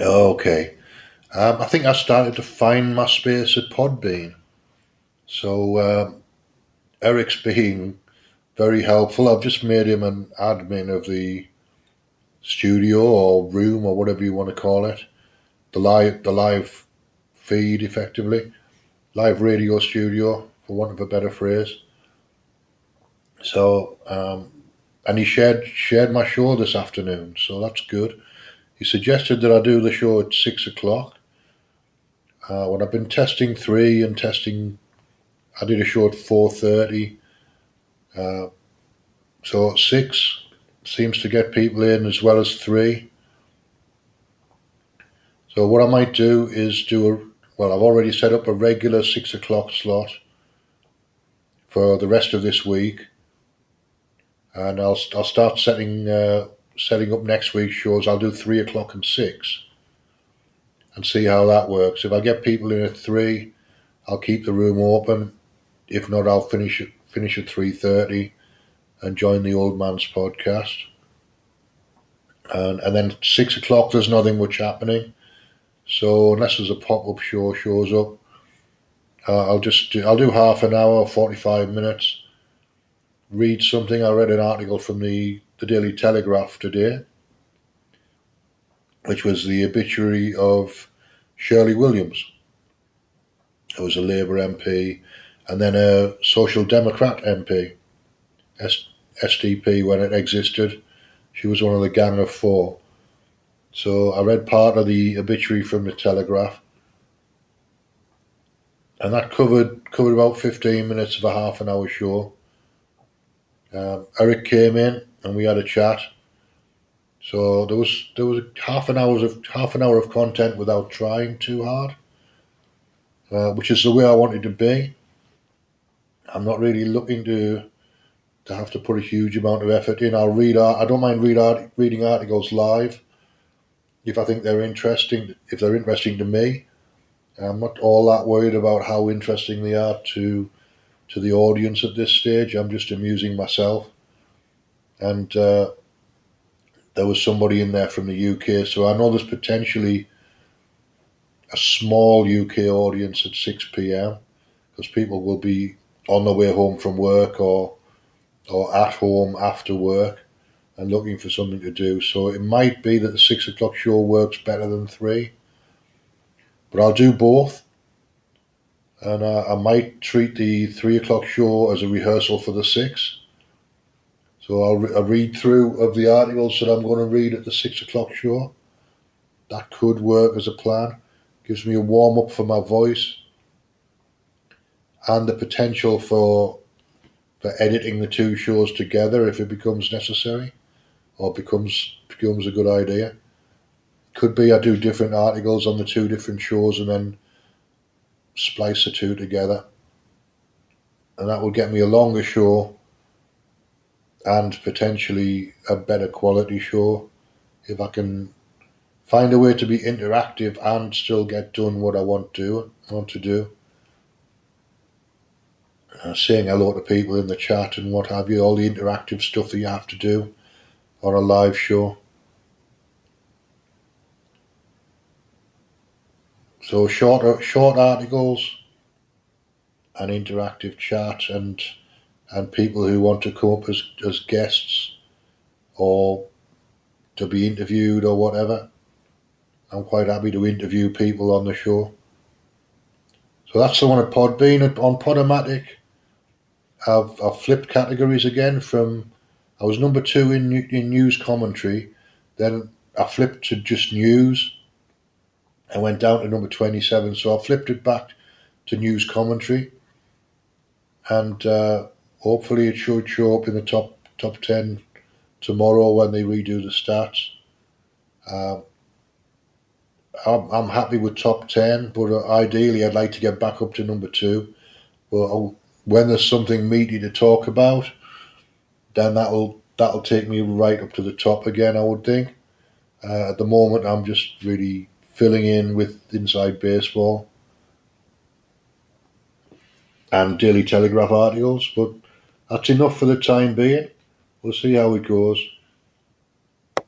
Okay. Um, I think I started to find my space at Podbean. So um, Eric's being very helpful. I've just made him an admin of the studio or room or whatever you want to call it, the live the live feed effectively, live radio studio for want of a better phrase. So um, and he shared shared my show this afternoon, so that's good. He suggested that I do the show at six o'clock. Uh, when I've been testing three and testing, I did a show at four thirty. Uh, so six seems to get people in as well as three. So what I might do is do a well. I've already set up a regular six o'clock slot for the rest of this week, and I'll I'll start setting uh, setting up next week's shows. I'll do three o'clock and six, and see how that works. If I get people in at three, I'll keep the room open. If not, I'll finish it finish at three thirty and join the old man's podcast. And, and then six o'clock, there's nothing much happening. So unless there's a pop up show shows up, uh, I'll just do, I'll do half an hour, forty five minutes. Read something. I read an article from the the Daily Telegraph today, which was the obituary of Shirley Williams, who was a Labour MP, and then a Social Democrat MP. S- SDP when it existed. She was one of the gang of four. So I read part of the obituary from the Telegraph, and that covered covered about fifteen minutes of a half an hour show. Um, Eric came in and we had a chat. So there was there was half an hour of half an hour of content without trying too hard, uh, which is the way I wanted to be. I'm not really looking to to have to put a huge amount of effort in. I'll read. I don't mind read art, reading articles live if I think they're interesting. If they're interesting to me, I'm not all that worried about how interesting they are to to the audience at this stage. I'm just amusing myself, and uh, there was somebody in there from the UK, so I know there's potentially a small UK audience at six pm because people will be on their way home from work or or at home after work and looking for something to do. So it might be that the six o'clock show works better than three, but I'll do both. And I might treat the three o'clock show as a rehearsal for the six. So I'll re- a read through of the articles that I'm going to read at the six o'clock show. That could work as a plan. Gives me a warm up for my voice and the potential for for editing the two shows together if it becomes necessary or becomes becomes a good idea. Could be I do different articles on the two different shows and then splice the two together. And that will get me a longer show and potentially a better quality show if I can find a way to be interactive and still get done what I want to want to do uh, saying hello to people in the chat and what have you, all the interactive stuff that you have to do on a live show. So short, short articles and interactive chat and and people who want to come up as, as guests or to be interviewed or whatever. I'm quite happy to interview people on the show. So that's the one at Podbean. On Podomatic, I've, I've flipped categories again from I was number two in in news commentary, then I flipped to just news. and went down to number twenty seven, so I flipped it back to news commentary, and uh, hopefully it should show up in the top top ten tomorrow when they redo the stats. Uh, I'm, I'm happy with top ten, but uh, ideally I'd like to get back up to number two. But I'll, when there's something meaty to talk about, then that'll that'll take me right up to the top again. I would think. Uh, at the moment, I'm just really filling in with inside baseball and Daily Telegraph articles, but that's enough for the time being. We'll see how it goes.